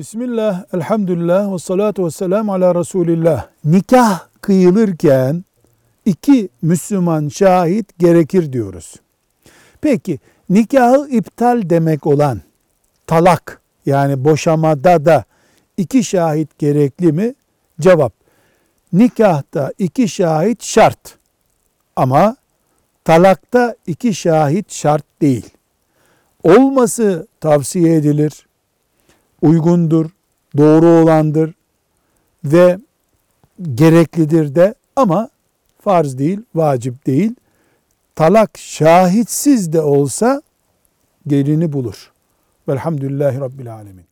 Bismillah, elhamdülillah ve salatu ve selamu ala Resulillah. Nikah kıyılırken iki Müslüman şahit gerekir diyoruz. Peki nikahı iptal demek olan talak yani boşamada da iki şahit gerekli mi? Cevap. Nikahta iki şahit şart. Ama talakta iki şahit şart değil. Olması tavsiye edilir uygundur, doğru olandır ve gereklidir de ama farz değil, vacip değil. Talak şahitsiz de olsa gelini bulur. Velhamdülillahi Rabbil Alemin.